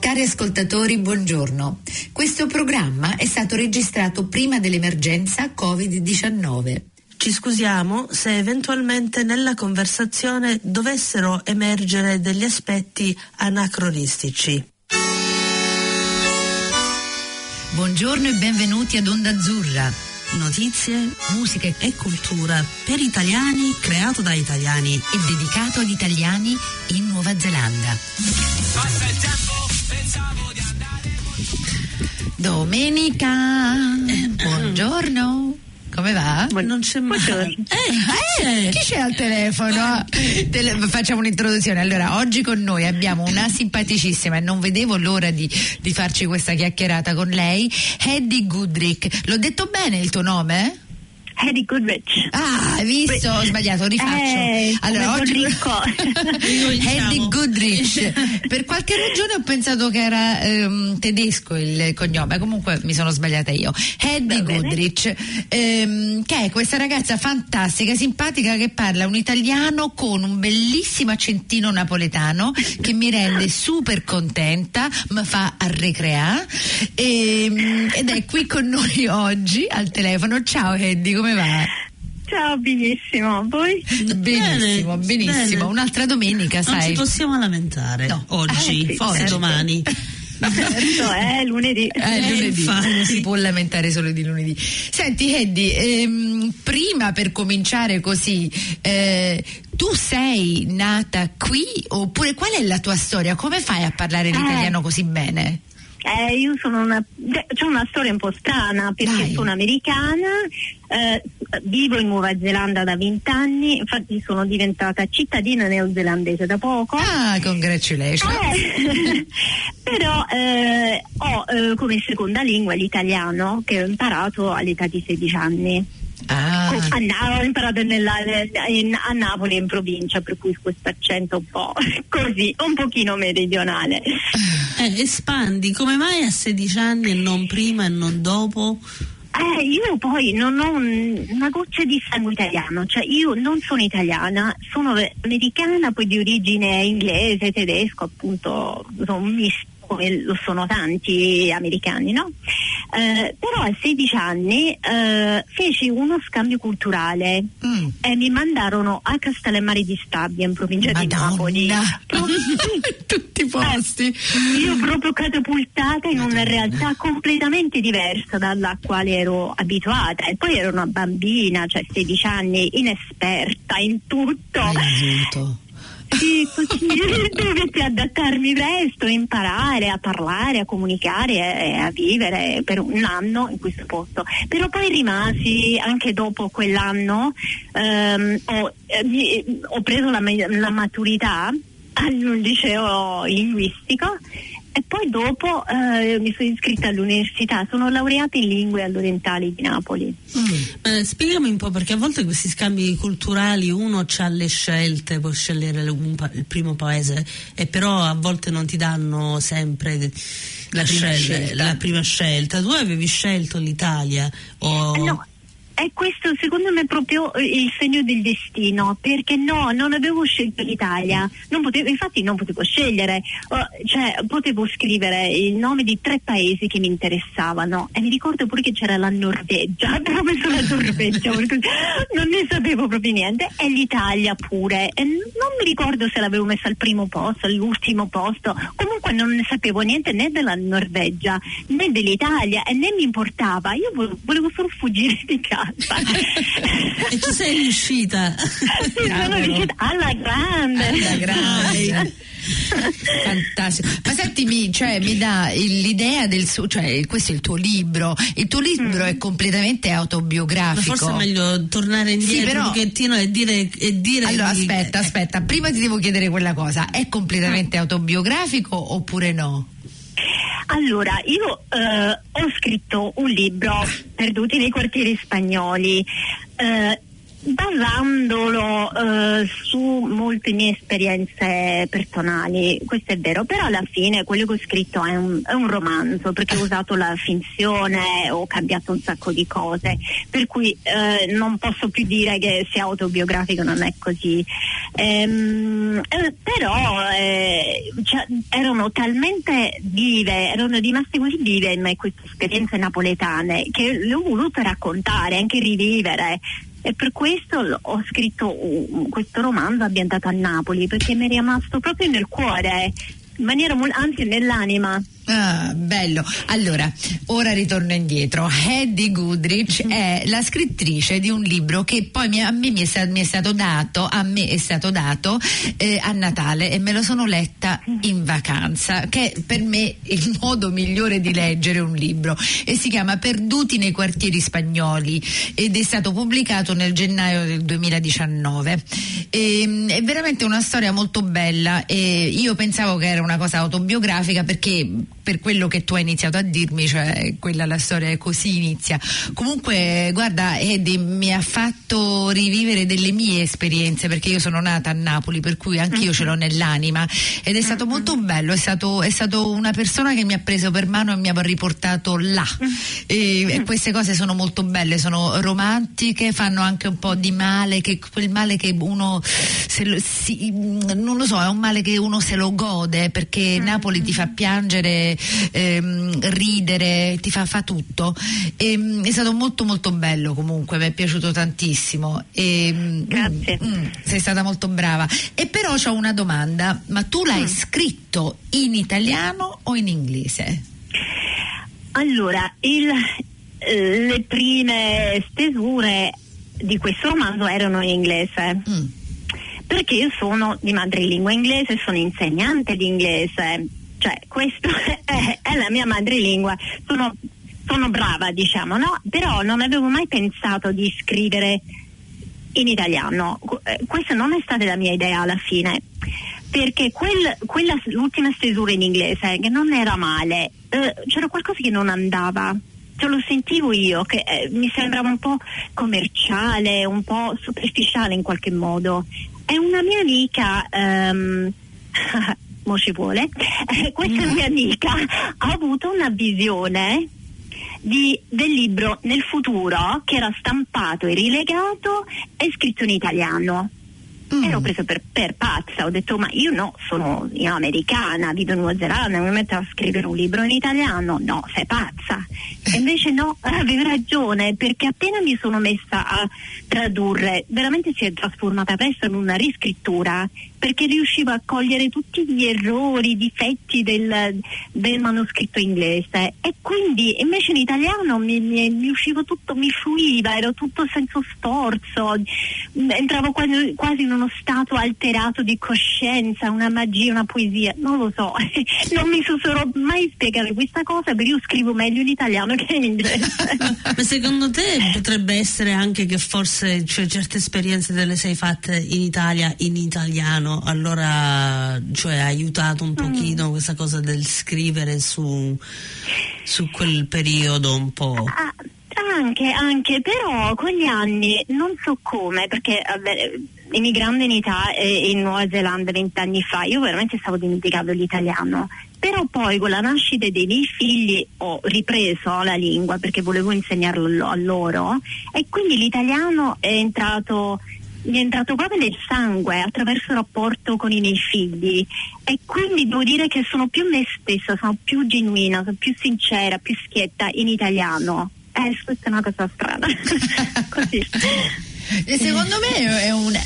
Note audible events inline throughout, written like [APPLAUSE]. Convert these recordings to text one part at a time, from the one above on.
Cari ascoltatori, buongiorno. Questo programma è stato registrato prima dell'emergenza Covid-19. Ci scusiamo se eventualmente nella conversazione dovessero emergere degli aspetti anacronistici. Buongiorno e benvenuti ad Onda Azzurra. Notizie, Musica e cultura per italiani, creato da italiani. e dedicato agli italiani in Nuova Zelanda. Domenica, buongiorno. Come va? Non c'è mai. Eh, chi c'è al telefono? Tele- facciamo un'introduzione. Allora, oggi con noi abbiamo una simpaticissima e non vedevo l'ora di, di farci questa chiacchierata con lei, Hedy Goodrick. L'ho detto bene il tuo nome? Eddie Goodrich. Ah, hai visto? Ho sbagliato, rifaccio. Eh, allora, oggi. [LAUGHS] Eddie Goodrich. [LAUGHS] per qualche ragione ho pensato che era ehm, tedesco il cognome, comunque mi sono sbagliata io. Bene. Goodrich, ehm, che è questa ragazza fantastica, simpatica che parla un italiano con un bellissimo accentino napoletano che mi rende super contenta, mi fa arrecreare ehm, ed è qui con noi oggi al telefono. Ciao Eddie, come va? Ciao, benissimo. Voi? Benissimo, benissimo. bene. Un'altra domenica, Non sai. ci possiamo lamentare No. oggi, Eh, sì, forse certo. domani. [LAUGHS] Certo, è lunedì. Eh, Eh, lunedì, infatti. non si può lamentare solo di lunedì. Senti, Eddie, ehm, prima per cominciare così, eh, tu sei nata qui oppure qual è la tua storia? Come fai a parlare l'italiano così bene? Eh, io sono una. C'è una storia un po' strana perché Dai. sono americana, eh, vivo in Nuova Zelanda da vent'anni, infatti sono diventata cittadina neozelandese da poco. Ah, congratulations. Eh, [LAUGHS] però eh, ho eh, come seconda lingua l'italiano che ho imparato all'età di 16 anni. Ah, A Na- ho imparato nella- in- a Napoli in provincia, per cui questo accento un po' [LAUGHS] così, un pochino meridionale. Eh, espandi, come mai a 16 anni e non prima e non dopo? Eh, io poi non ho un- una goccia di sangue italiano, cioè io non sono italiana, sono americana, poi di origine inglese, tedesco, appunto, sono un misto come lo sono tanti americani, no? Eh, però a 16 anni eh, feci uno scambio culturale mm. e mi mandarono a Castellammare di Stabia in provincia di Napoli. [LAUGHS] Madonna, Pro- tutti i posti. Eh, io proprio catapultata in una realtà completamente diversa dalla quale ero abituata e poi ero una bambina, cioè 16 anni, inesperta in tutto. Aiuto. Sì, [LAUGHS] dovetti adattarmi presto, imparare a parlare, a comunicare e a vivere per un anno in questo posto. Però poi rimasi anche dopo quell'anno, ehm, ho, eh, ho preso la, la maturità al liceo linguistico e poi dopo eh, mi sono iscritta all'università, sono laureata in lingue all'orientali di Napoli. Eh, spiegami un po' perché a volte questi scambi culturali uno ha le scelte, può scegliere un pa- il primo paese e però a volte non ti danno sempre la, prima scelta, scelta. la prima scelta. Tu avevi scelto l'Italia o... Eh, No, è questo secondo me proprio eh, il segno del destino, perché no, non avevo scelto l'Italia, non potevo- infatti non potevo scegliere, eh, cioè potevo scrivere il nome di tre paesi che mi interessavano. E mi ricordo pure che c'era la Norvegia, [LAUGHS] avevo messo la Norvegia, non ne sapevo proprio niente, e l'Italia pure, e non mi ricordo se l'avevo messa al primo posto, all'ultimo posto, comunque non ne sapevo niente né della Norvegia né dell'Italia e né mi importava, io vo- volevo solo fuggire di casa. [LAUGHS] e ci sei riuscita. Sì, sono riuscita alla grande. Alla grande. Fantastico. Ma sentimi, cioè, mi dà l'idea del suo, cioè, questo è il tuo libro. Il tuo libro è completamente Ma autobiografico. forse è meglio tornare indietro però- un pochettino e dire, e dire Allora, di- aspetta, aspetta, prima ti devo chiedere quella cosa. È completamente autobiografico oppure no? Allora, io eh, ho scritto un libro, Perduti nei quartieri spagnoli. Eh, basandolo eh, su molte mie esperienze personali, questo è vero, però alla fine quello che ho scritto è un, è un romanzo perché ho usato la finzione, ho cambiato un sacco di cose, per cui eh, non posso più dire che sia autobiografico, non è così. Ehm, eh, però eh, cioè, erano talmente vive, erano rimaste così vive in me queste esperienze napoletane che le ho volute raccontare, anche rivivere e per questo ho scritto questo romanzo ambientato a Napoli perché mi è rimasto proprio nel cuore, in maniera, anzi nell'anima. Ah, bello. Allora, ora ritorno indietro. Hedy Goodrich mm. è la scrittrice di un libro che poi mi, a me mi è, stato, mi è, stato dato, a me è stato dato eh, a Natale e me lo sono letta in vacanza, che è per me il [LAUGHS] modo migliore di leggere un libro e si chiama Perduti nei quartieri spagnoli ed è stato pubblicato nel gennaio del 2019. E, ehm, è veramente una storia molto bella e io pensavo che era una cosa autobiografica perché per quello che tu hai iniziato a dirmi, cioè quella la storia è così inizia. Comunque, guarda, Eddie mi ha fatto rivivere delle mie esperienze perché io sono nata a Napoli, per cui anch'io ce l'ho mm-hmm. nell'anima ed è stato mm-hmm. molto bello, è stato, è stato, una persona che mi ha preso per mano e mi ha riportato là. Mm-hmm. E, e queste cose sono molto belle, sono romantiche, fanno anche un po' di male, che, quel male che uno lo, si, non lo so, è un male che uno se lo gode perché Napoli ti fa piangere ehm, ridere, ti fa, fa tutto. E, ehm, è stato molto molto bello comunque, mi è piaciuto tantissimo. E, ehm, Grazie. Mm, sei stata molto brava. E però ho una domanda, ma tu l'hai mm. scritto in italiano o in inglese? Allora, il, eh, le prime stesure di questo romanzo erano in inglese. Mm perché io sono di madrelingua inglese, sono insegnante di inglese, cioè questo [LAUGHS] è, è la mia madrelingua, sono, sono brava diciamo, no? Però non avevo mai pensato di scrivere in italiano, eh, questa non è stata la mia idea alla fine perché quel, quella, l'ultima stesura in inglese che non era male, eh, c'era qualcosa che non andava. Cioè, lo sentivo io che eh, mi sembrava un po' commerciale, un po' superficiale in qualche modo. E una mia amica um, [LAUGHS] mo ci vuole, eh, questa mm. mia amica ha avuto una visione di, del libro nel futuro che era stampato e rilegato e scritto in italiano. Mm. Ero preso per, per, pazza, ho detto ma io no, sono io americana, vivo in Nuova Zelanda, mi metto a scrivere un libro in italiano, no, sei pazza. E invece no, [LAUGHS] avevi ragione, perché appena mi sono messa a tradurre, veramente si è trasformata presto in una riscrittura perché riuscivo a cogliere tutti gli errori, i difetti del, del, manoscritto inglese e quindi invece in italiano mi, mi, mi, usciva tutto, mi fluiva, ero tutto senza sforzo, entravo quasi, quasi, in uno stato alterato di coscienza, una magia, una poesia, non lo so, [LAUGHS] non mi saprò mai spiegare questa cosa perché io scrivo meglio in italiano che in inglese. [LAUGHS] Ma secondo te potrebbe essere anche che forse cioè, certe esperienze te le sei fatte in Italia in italiano? Italiano, allora cioè, ha aiutato un pochino mm. questa cosa del scrivere su, su quel periodo un po'. Ah, anche, anche, però con gli anni non so come, perché vabbè, emigrando in Italia e in Nuova Zelanda vent'anni fa, io veramente stavo dimenticando l'italiano. Però poi con la nascita dei miei figli ho ripreso la lingua perché volevo insegnarlo a loro e quindi l'italiano è entrato mi è entrato proprio nel sangue attraverso il rapporto con i miei figli e quindi devo dire che sono più me stessa, sono più genuina, sono più sincera, più schietta in italiano. Eh, questa è una cosa strana. [LAUGHS] Così. Secondo me è un,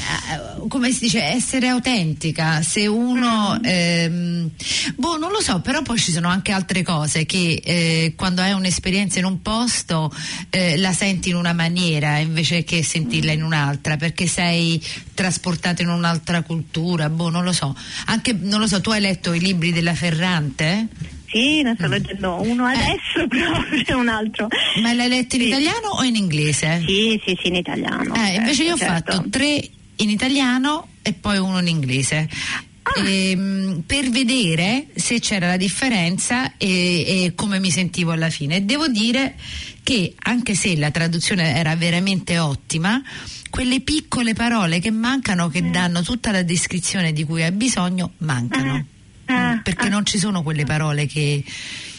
come si dice, essere autentica. Se uno, ehm, boh, non lo so, però poi ci sono anche altre cose che eh, quando hai un'esperienza in un posto eh, la senti in una maniera invece che sentirla in un'altra, perché sei trasportato in un'altra cultura, boh, non lo so. Anche, non lo so, tu hai letto i libri della Ferrante? Sì, ne sto mm. leggendo uno eh. adesso [LAUGHS] eh. proprio un altro. Ma l'hai letto in sì. italiano o in inglese? Sì, sì, sì, in italiano. Eh, invece io ho certo. fatto tre in italiano e poi uno in inglese. Ah. Ehm, per vedere se c'era la differenza e, e, come mi sentivo alla fine. Devo dire che anche se la traduzione era veramente ottima, quelle piccole parole che mancano, che danno tutta la descrizione di cui hai bisogno, mancano. Ah, perché ah. non ci sono quelle parole che,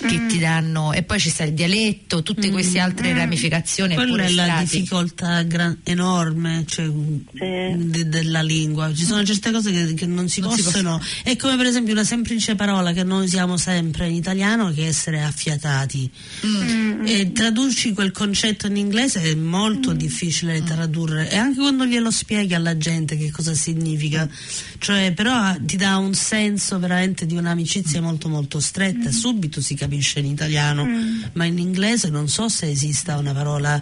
che Mm. ti danno e poi ci sta il dialetto, tutte queste altre ramificazioni Quella è la strati. difficoltà gran- enorme cioè, de- della lingua. Ci sono certe cose che, che non si Non si possono. È come per esempio una semplice parola che noi usiamo sempre in italiano che è essere affiatati. Mm. E traduci quel concetto in inglese è molto difficile tradurre e anche quando glielo spieghi alla gente che cosa significa, cioè però ti dà un senso veramente di un'amicizia molto molto stretta, subito si capisce in italiano, ma in inglese non so se esista una parola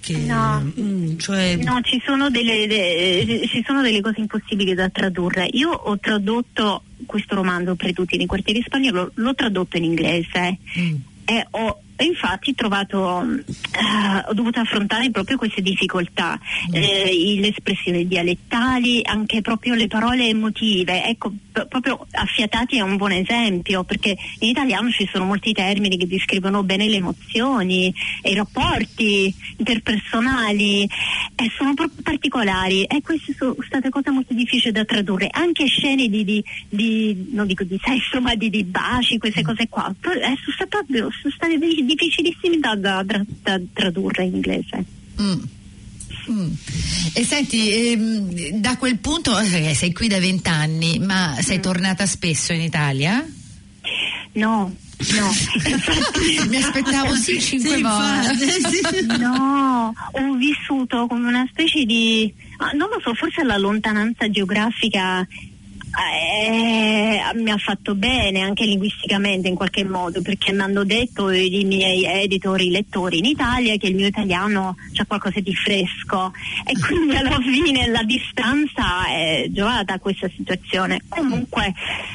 che No. mm, cioè No, ci sono, delle, de- ci sono delle cose impossibili da tradurre. Io ho tradotto questo romanzo, Pretuti nei quartieri spagnoli, l'ho tradotto in inglese Mm. e ho e infatti trovato, eh, ho dovuto affrontare proprio queste difficoltà, eh, i- le espressioni dialettali, anche proprio le parole emotive. Ecco, p- proprio affiatati è un buon esempio, perché in italiano ci sono molti termini che descrivono bene le emozioni i rapporti interpersonali e sono proprio particolari e queste sono state cose molto difficili da tradurre. Anche scene di, di- di- non dico di sesso, ma di, di baci, queste cose qua, eh, sono state, sono state di- difficilissime da, da- da- tradurre in inglese. Mm. Mm. E senti, ehm, da quel punto eh, sei qui da vent'anni, ma Mm. sei tornata spesso in Italia? No, no. [LAUGHS] Mi aspettavo sì cinque Sì, volte. [LAUGHS] sì. No, ho vissuto come una specie di, ah, non lo so, forse la lontananza geografica eh, mi ha fatto bene anche linguisticamente in qualche modo perché mi hanno detto i miei editori, lettori in Italia che il mio italiano c'ha qualcosa di fresco e [LAUGHS] quindi alla fine la distanza è giocata a questa situazione. Comunque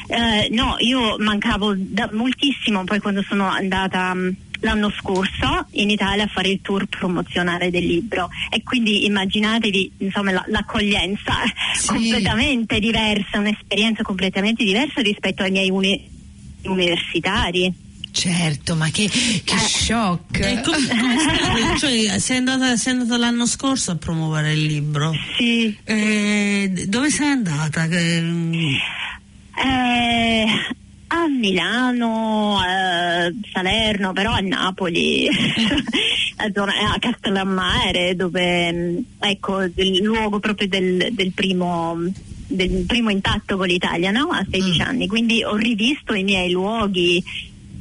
eh, no, io mancavo da moltissimo poi quando sono andata mh, l'anno scorso in Italia a fare il tour promozionale del libro e quindi immaginatevi insomma la- l'accoglienza [LAUGHS] Sì. completamente diversa, un'esperienza completamente diversa rispetto ai miei uni- universitari. Certo, ma che, che Eh. shock! E come- come [LAUGHS] cioè, sei, andata, sei andata l'anno scorso a promuovere il libro. Sì. Eh, dove sei andata? Eh, Milano, a Salerno, però a Napoli, [LAUGHS] a, zona, a Castellammare, dove mh, ecco il luogo proprio del, del primo del primo impatto con l'Italia no? a 16 Mm. anni, quindi ho rivisto i miei luoghi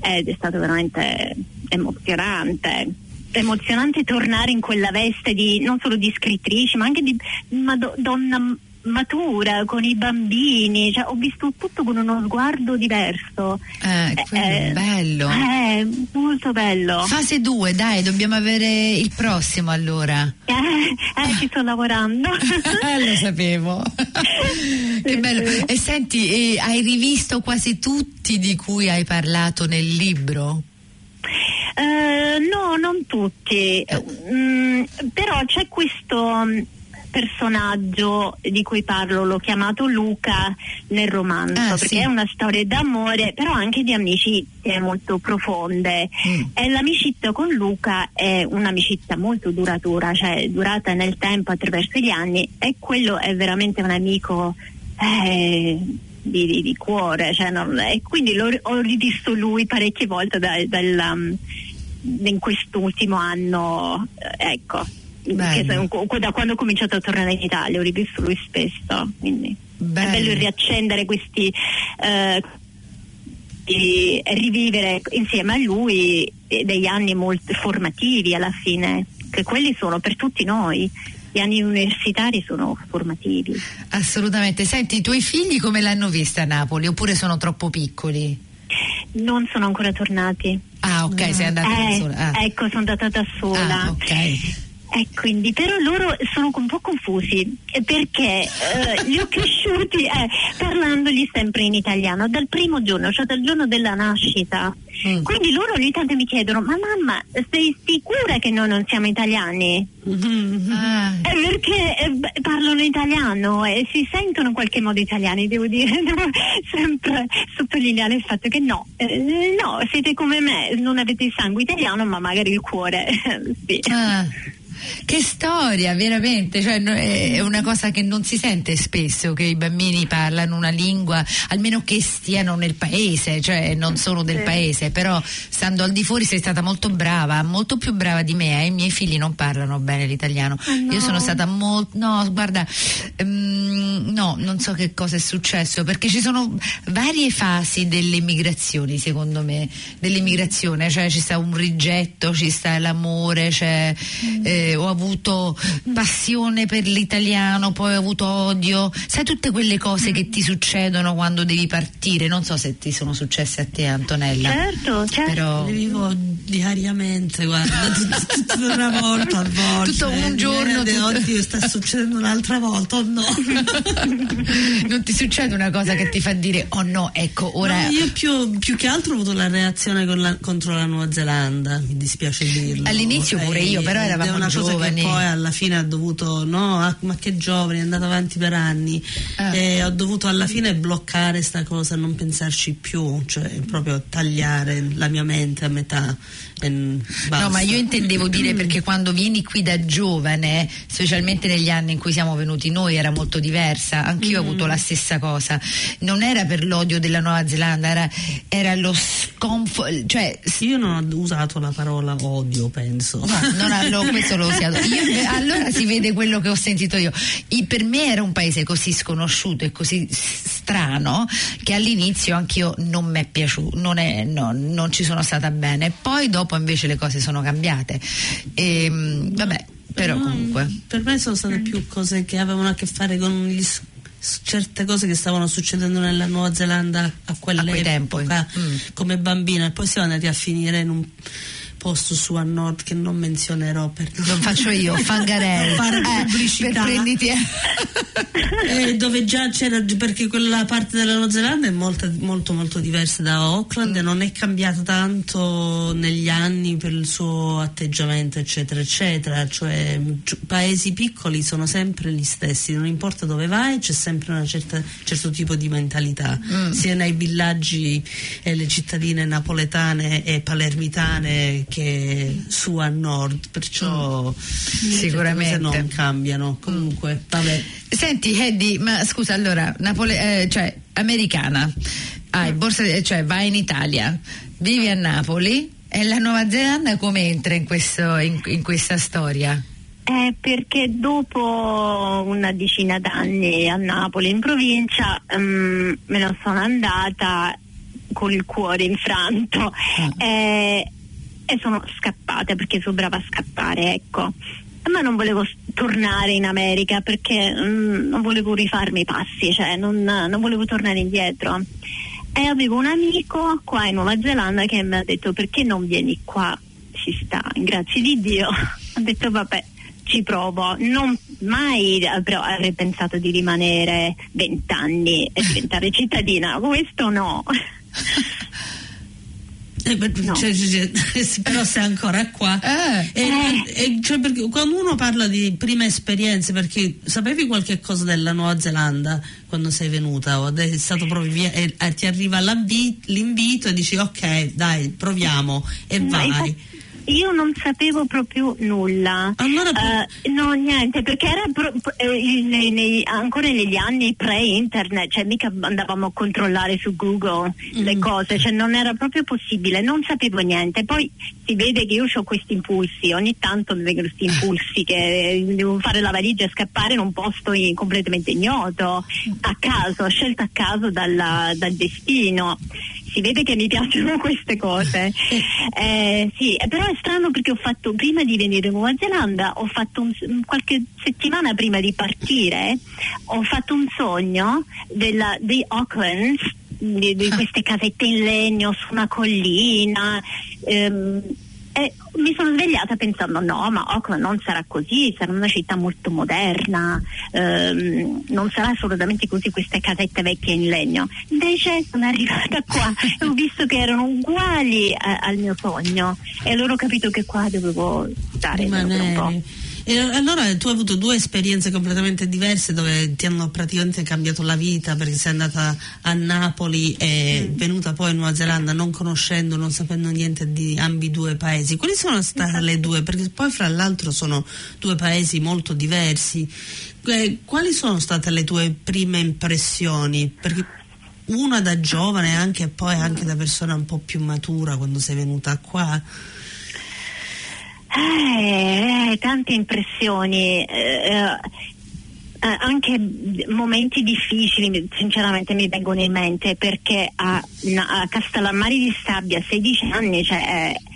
ed è stato veramente emozionante. Emozionante tornare in quella veste di non solo di scrittrice, ma anche di donna matura con i bambini, cioè, ho visto tutto con uno sguardo diverso. Eh, quello è bello. Eh, molto bello. Fase 2, dai, dobbiamo avere il prossimo allora. Eh, eh, ci sto lavorando. [LAUGHS] Lo sapevo. [LAUGHS] che bello. sì. E senti, eh, hai rivisto quasi tutti di cui hai parlato nel libro? Eh, no, non tutti, Mm, però c'è questo mm, personaggio di cui parlo, l'ho chiamato Luca nel romanzo, Ah, perché sì. è una storia d'amore, però anche di amicizie molto profonde. Mm. E l'amicizia con Luca è un'amicizia molto duratura, cioè durata nel tempo attraverso gli anni e quello è veramente un amico eh, di, di- di cuore, cioè non- e quindi l'ho- ho rivisto lui parecchie volte da- dal, um, in quest'ultimo anno, eh, ecco. Da quando ho cominciato a tornare in Italia ho rivisto lui spesso quindi Bello. è bello riaccendere questi eh, e rivivere insieme a lui degli anni molto formativi alla fine, che quelli sono per tutti noi. Gli anni universitari sono formativi. Assolutamente. Senti, i tuoi figli come l'hanno vista a Napoli? Oppure sono troppo piccoli? Non sono ancora tornati. Ah, ok, sei andata da Eh, sola. Ah. Ecco, sono andata da sola. Ah, ok. E quindi, però loro sono un po' confusi eh, perché eh, li ho cresciuti eh, parlandogli sempre in italiano dal primo giorno, cioè dal giorno della nascita. Mm. Quindi loro ogni tanto mi chiedono: Ma mamma, sei sicura che noi non siamo italiani? Ah. Eh, perché eh, parlano italiano e si sentono in qualche modo italiani, devo dire, [LAUGHS] devo sempre sottolineare il fatto che no, eh, no, siete come me, non avete il sangue italiano ma magari il cuore. [LAUGHS] sì. Ah. Che storia, veramente, cioè, è una cosa che non si sente spesso che i bambini parlano una lingua, almeno che stiano nel paese, cioè non sono del Sì. paese, però stando al di fuori sei stata molto brava, molto più brava di me, eh. i miei figli non parlano bene l'italiano. no. Io sono stata molto, no, guarda, ehm, no, non so che cosa è successo, perché ci sono varie fasi delle migrazioni, secondo me, dell'immigrazione, cioè ci sta un rigetto, ci sta l'amore, c'è, eh, ho avuto passione per l'italiano, poi ho avuto odio, sai tutte quelle cose che ti succedono quando devi partire, non so se ti sono successe a te Antonella. Certo, certo. Però Le vivo diariamente, guarda, [LAUGHS] tut- tutta una volta a volte. Tutto un giorno, Eh, tutto- Oddio, sta succedendo un'altra volta, oh no. [LAUGHS] non ti succede una cosa che ti fa dire oh no, ecco, ora No, io più, più che altro ho avuto la reazione con la- contro la Nuova Zelanda, mi dispiace dirlo. All'inizio pure io, però ed eravamo una cosa giovani. che poi alla fine ha dovuto, no, ah, ma che giovani, è andata avanti per anni. Ah. E ho dovuto alla fine bloccare sta cosa, non pensarci più, cioè proprio tagliare la mia mente a metà. No, ma io intendevo dire perché quando vieni qui da giovane, specialmente negli anni in cui siamo venuti noi, era molto diversa. Anch'io ho avuto la stessa cosa. Non era per l'odio della Nuova Zelanda, era, era lo sconforto. Cioè, Io non ho usato la parola odio, penso. no, no, [LAUGHS] questo l'ho usato. Io, allora si vede quello che ho sentito io. I- per me era un paese così sconosciuto e così strano che all'inizio anch'io non mi è piaciuto, non, è- no, non ci sono stata bene. Poi dopo invece le cose sono cambiate. E, vabbè, però comunque. Per me sono state più cose che avevano a che fare con gli certe cose che stavano succedendo nella Nuova Zelanda a quell'epoca tempi. Mm. come bambina e poi siamo andati a finire in un posto su a nord che non menzionerò per Lo faccio io, [LAUGHS] Fangarelli. Fare Eh, pubblicità. per prenditi. [LAUGHS] Eh, dove già c'era perché quella parte della Nuova Zelanda è molto molto, molto diversa da Auckland e non è cambiata tanto negli anni per il suo atteggiamento eccetera eccetera cioè paesi piccoli sono sempre gli stessi non importa dove vai c'è sempre un certo tipo di mentalità sia nei villaggi e le cittadine napoletane e palermitane che su a nord perciò cose Sicuramente. non cambiano. Comunque vabbè. Senti, Eddie, ma scusa, allora, Napole- eh, cioè, americana, hai borsa, di- cioè, vai in Italia, vivi a Napoli e la Nuova Zelanda come entra in, questo- in- in questa storia? Eh, perché dopo una decina d'anni a Napoli, in provincia, ehm, me ne sono andata con il cuore infranto. Eh, e sono scappata perché sono brava a scappare, ecco. Ma non volevo tornare in America perché mm, non volevo rifarmi i passi, cioè non, non volevo tornare indietro. E avevo un amico qua in Nuova Zelanda che mi ha detto perché non vieni qua? Ci sta, grazie di Dio. [LAUGHS] Ho detto vabbè, ci provo. Non mai avrò- avrei pensato di rimanere vent'anni e diventare [LAUGHS] cittadina, questo no. [LAUGHS] Eh, No. cioè, [LAUGHS] però sei ancora qua. Eh. E- e- cioè, perché quando uno parla di prime esperienze, perché sapevi qualche cosa della Nuova Zelanda quando sei venuta o è stato proprio via e eh, ti arriva l'invito e dici ok dai proviamo e No, vai. Io non sapevo proprio nulla. Allora, Eh, no, niente, perché era pro- eh, nei- nei- ancora negli anni pre-internet, cioè mica andavamo a controllare su Google le Mm. cose, cioè non era proprio possibile, non sapevo niente. Poi si vede che io ho questi impulsi, ogni tanto mi vengono questi impulsi che eh, devo fare la valigia e scappare in un posto in- completamente ignoto, a caso, scelta a caso dalla- dal destino. Si vede che mi piacciono [LAUGHS] queste cose. [LAUGHS] Eh, sì, però è strano perché ho fatto, prima di venire in Nuova Zelanda, ho fatto un- qualche settimana prima di partire, ho fatto un sogno della, di Auckland, di, di queste casette in legno su una collina. ehm, E mi sono svegliata pensando no, ma Auckland non sarà così, sarà una città molto moderna, ehm, non sarà assolutamente così queste casette vecchie in legno. Invece sono arrivata qua e ho visto che erano uguali a, al mio sogno e allora ho capito che qua dovevo stare un po'. E allora tu hai avuto due esperienze completamente diverse dove ti hanno praticamente cambiato la vita perché sei andata a Napoli e Mm. venuta poi in Nuova Zelanda non conoscendo, non sapendo niente di ambidue paesi. Quali sono state le due? Perché poi fra l'altro sono due paesi molto diversi. Eh, Quali sono state le tue prime impressioni? Perché una da giovane anche e poi anche da persona un po' più matura quando sei venuta qua. Eh, eh, tante impressioni, eh, eh, anche momenti difficili, sinceramente mi vengono in mente perché a, a Castellammari di Stabia a 16 anni, cioè, eh,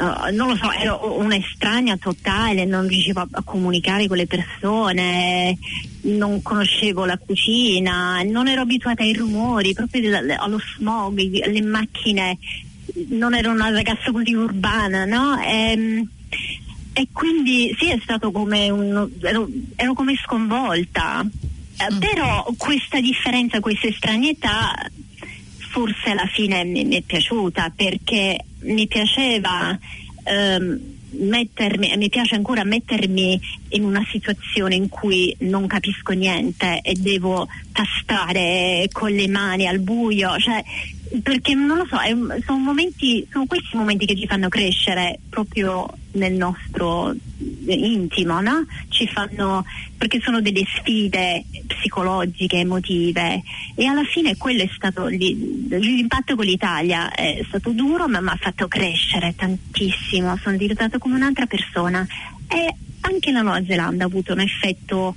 eh, non lo so, ero un'estranea totale, non riuscivo a, comunicare con le persone, non conoscevo la cucina, non ero abituata ai rumori, proprio allo smog, alle macchine, non ero una ragazza così urbana, no? Ehm, e quindi sì, è stato come un. ero, ero come sconvolta. Eh, Però questa differenza, questa estraneità, forse alla fine mi, mi è piaciuta perché mi piaceva ehm, mettermi, e mi piace ancora mettermi in una situazione in cui non capisco niente e devo tastare con le mani al buio, cioè perché non lo so, è sono momenti, sono questi momenti che ci fanno crescere proprio nel nostro intimo, no? Ci fanno perché sono delle sfide psicologiche, emotive e alla fine quello è stato l'impatto con l'Italia è stato duro ma mi ha fatto crescere tantissimo, sono diventata come un'altra persona e anche la Nuova Zelanda ha avuto un effetto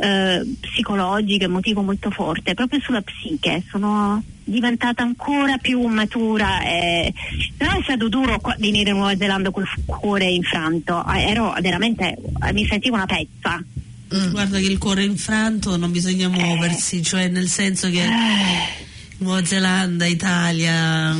eh, psicologico, emotivo molto forte, proprio sulla psiche. Sono diventata ancora più matura. E... Però è stato duro venire in Nuova Zelanda col cuore infranto. Eh, Ero veramente, eh, mi sentivo una pezza. Guarda che il cuore infranto non bisogna muoversi, cioè nel senso che Nuova Zelanda, Italia,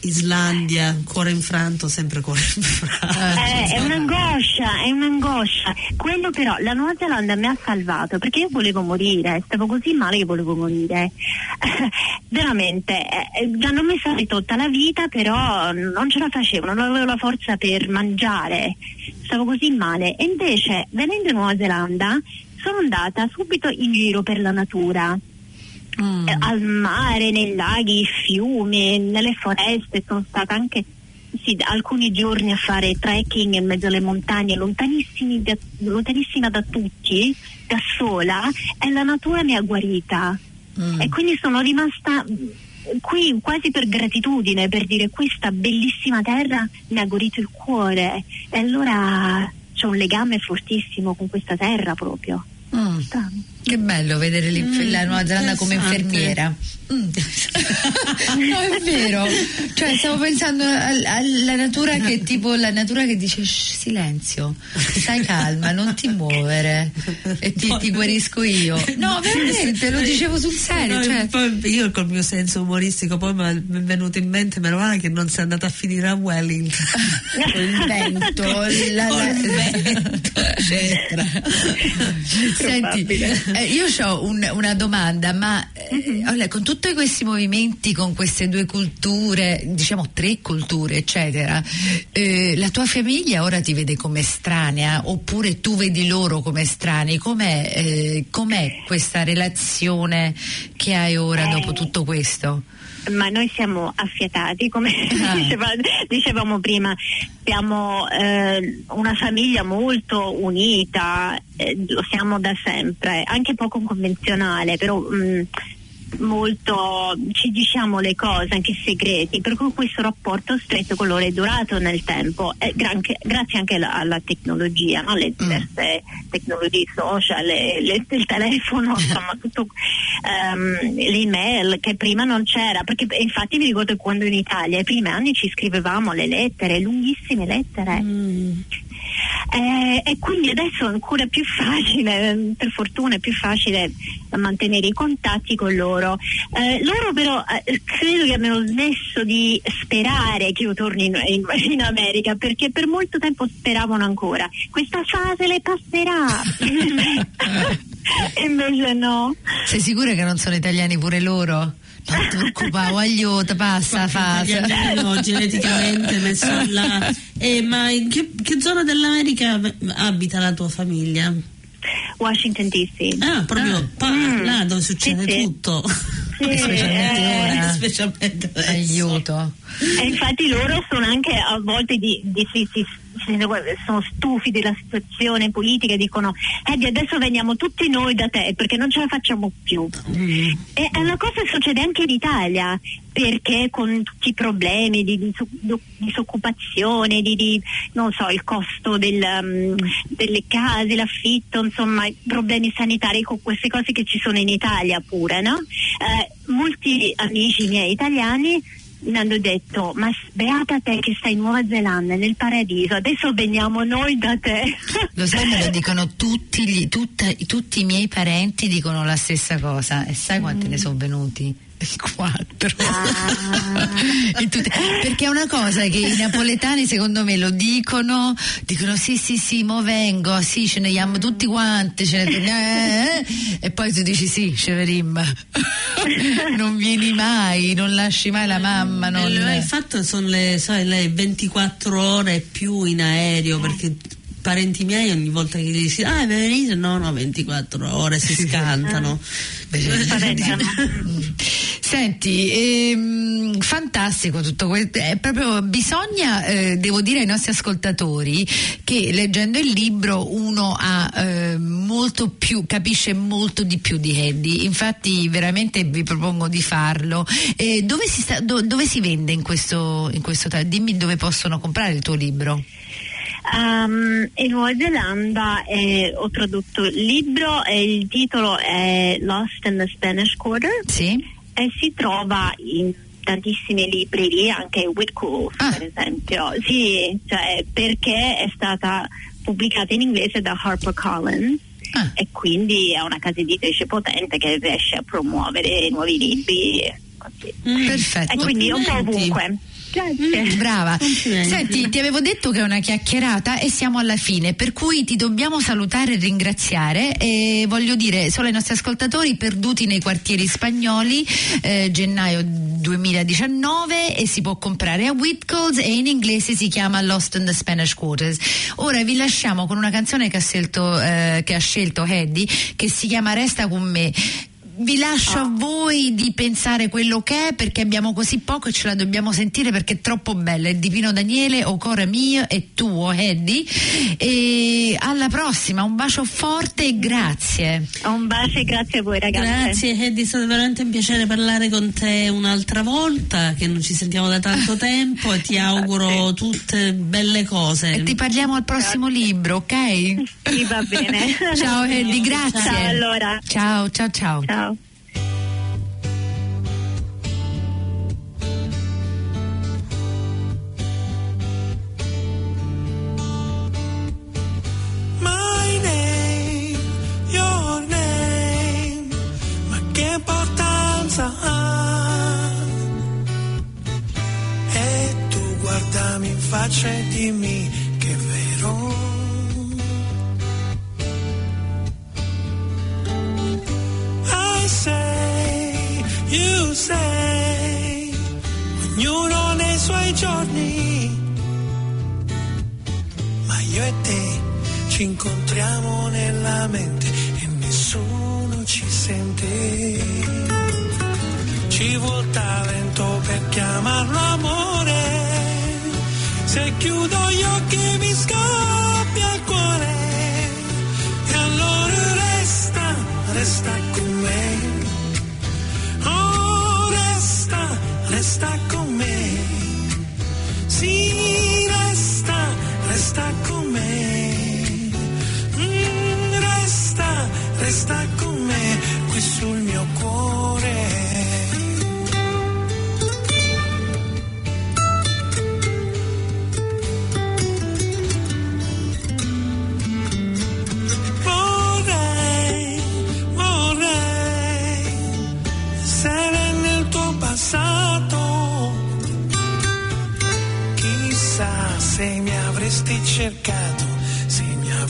Islandia, cuore infranto, sempre cuore infranto. Eh, è un'angoscia, è un'angoscia. Quello però, la Nuova Zelanda mi ha salvato perché io volevo morire, stavo così male che volevo morire. [LAUGHS] Veramente, eh, già non mi sarei tolta la vita, però non ce la facevo, non avevo la forza per mangiare, stavo così male. E invece, venendo in Nuova Zelanda, sono andata subito in giro per la natura. Mm. Al mare, nei laghi, fiumi, nelle foreste, sono stata anche sì, alcuni giorni a fare trekking in mezzo alle montagne, da- lontanissima da tutti, da sola, e la natura mi ha guarita. Mm. E quindi sono rimasta qui quasi per gratitudine, per dire questa bellissima terra mi ha guarito il cuore. E allora c'è un legame fortissimo con questa terra proprio. Mm. Che bello vedere Mm, la Nuova Zelanda come infermiera. Mm. [LAUGHS] no, è vero. Cioè, stavo pensando al- alla natura che tipo la natura che dice "Shh, silenzio, stai calma, non ti muovere e ti, ti guarisco io. No, veramente, lo dicevo sul serio. No, Cioè, poi io col mio senso umoristico poi mi è venuto in mente meno male che non sei andata a finire a Wellington [LAUGHS] il vento, la, [LAUGHS] la- Col vento, eccetera. Senti, Probabile. Eh, io ho una domanda, ma eh, allora, con tutti questi movimenti, con queste due culture, diciamo tre culture, eccetera, eh, la tua famiglia ora ti vede come estranea oppure tu vedi loro come estranei? Com'è, eh, com'è questa relazione che hai ora dopo tutto questo? Ma noi siamo affiatati, come Ah. [LAUGHS] diceva- dicevamo prima, siamo eh, una famiglia molto unita, eh, lo siamo da sempre, anche poco convenzionale, però mh, molto ci diciamo le cose, anche i segreti, per cui questo rapporto stretto con loro è durato nel tempo, e gran- grazie anche alla, alla tecnologia, no? le diverse tecnologie social, le- le- il telefono, [LAUGHS] insomma tutto ehm, l'email che prima non c'era, perché infatti mi ricordo quando in Italia, ai primi anni ci scrivevamo le lettere, lunghissime lettere. Mm. Eh, e quindi adesso è ancora più facile, per fortuna è più facile mantenere i contatti con loro. Eh, loro però eh, credo che abbiano smesso di sperare che io torni in, in, in, America perché per molto tempo speravano ancora. Questa fase le passerà. [LAUGHS] [LAUGHS] Invece no. Sei sicura che non sono italiani pure loro? Non ti preoccupare, aiuto, passa la fase. No, geneticamente messo là. Eh, ma in che, che zona dell'America abita la tua famiglia? Washington DC. Ah, proprio ah. Pa, mm. là dove succede sì, tutto. Sì, [LAUGHS] specialmente eh, ora. Specialmente adesso. Aiuto. E infatti loro sono anche a volte di, di, di, di sono stufi della situazione politica e dicono Eddie adesso veniamo tutti noi da te perché non ce la facciamo più mm. e è una cosa che succede anche in Italia perché con tutti i problemi di disoccupazione di, di, non so il costo del, um, delle case l'affitto insomma i problemi sanitari con queste cose che ci sono in Italia pure no? Eh, molti amici miei italiani mi hanno detto ma beata te che stai in Nuova Zelanda nel paradiso adesso veniamo noi da te [LAUGHS] lo sai me lo dicono tutti, gli, tutta, tutti i miei parenti dicono la stessa cosa e sai quanti mm. ne sono venuti? Quattro. Ah. [LAUGHS] perché è una cosa che i napoletani secondo me lo dicono dicono sì sì sì mo vengo sì ce ne chiamo tutti quanti ce ne eh, eh, e poi tu dici sì Ceverim [LAUGHS] non vieni mai non lasci mai la mamma non... Eh, il fatto sono le, sai, le 24 ore più in aereo perché parenti miei ogni volta che gli dici ah è venite no no 24 ore si scantano [LAUGHS] Senti, ehm, fantastico tutto questo. È proprio, bisogna, eh, devo dire ai nostri ascoltatori, che leggendo il libro uno ha eh, molto più, capisce molto di più di Eddie. Infatti, veramente vi propongo di farlo. Eh, dove, si sta, do, dove, si vende in questo, in questo? Dimmi dove possono comprare il tuo libro. Um, in Nuova Zelanda eh, ho tradotto il libro e il titolo è Lost in the Spanish Quarter. Sì e si trova in tantissime librerie, anche Whitcool ah. per esempio. Sì, cioè, perché è stata pubblicata in inglese da HarperCollins. Ah. E quindi è una casa editrice potente che riesce a promuovere nuovi libri. Mm, perfetto. E quindi un po' ovunque. Grazie. Mm, brava. Senti, ti avevo detto che è una chiacchierata e siamo alla fine, per cui ti dobbiamo salutare e ringraziare e voglio dire solo ai nostri ascoltatori perduti nei quartieri spagnoli eh, gennaio 2019 e si può comprare a Whitcoll's e in inglese si chiama Lost in the Spanish Quarters. Ora vi lasciamo con una canzone che ha scelto, eh, che ha scelto Eddie che si chiama Resta con me vi lascio a ah. voi di pensare quello che è perché abbiamo così poco e ce la dobbiamo sentire perché è troppo bella. È di Pino Daniele, O Core Mio e tuo, Eddie. E alla prossima, un bacio forte e grazie. Un bacio e grazie a voi ragazzi. Grazie Eddie, è stato veramente un piacere parlare con te un'altra volta, che non ci sentiamo da tanto [LAUGHS] tempo e ti auguro tutte belle cose. E ti parliamo al prossimo grazie. libro, ok? Sì, va bene. [LAUGHS] ciao Eddie, grazie. Ciao allora. Ciao, ciao, ciao. Ciao. Ci vuol talento per chiamarlo amore. Se chiudo gli occhi mi scoppia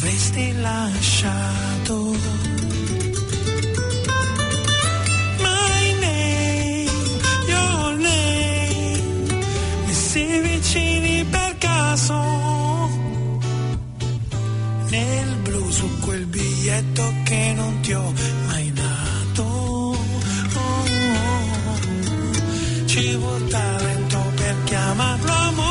avresti lasciato. My name, your name, messi vicini per caso. Nel blu su quel biglietto che non ti ho mai dato. Oh, oh, oh. Ci vuol talento per chiamarlo amore.